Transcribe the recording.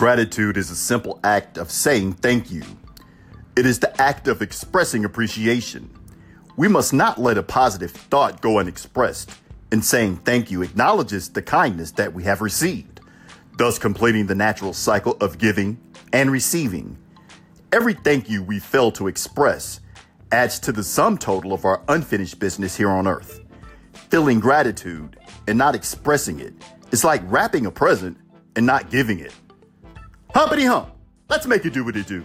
Gratitude is a simple act of saying thank you. It is the act of expressing appreciation. We must not let a positive thought go unexpressed, and saying thank you acknowledges the kindness that we have received, thus completing the natural cycle of giving and receiving. Every thank you we fail to express adds to the sum total of our unfinished business here on earth. Feeling gratitude and not expressing it is like wrapping a present and not giving it. Humpity hump. Let's make it do what it do.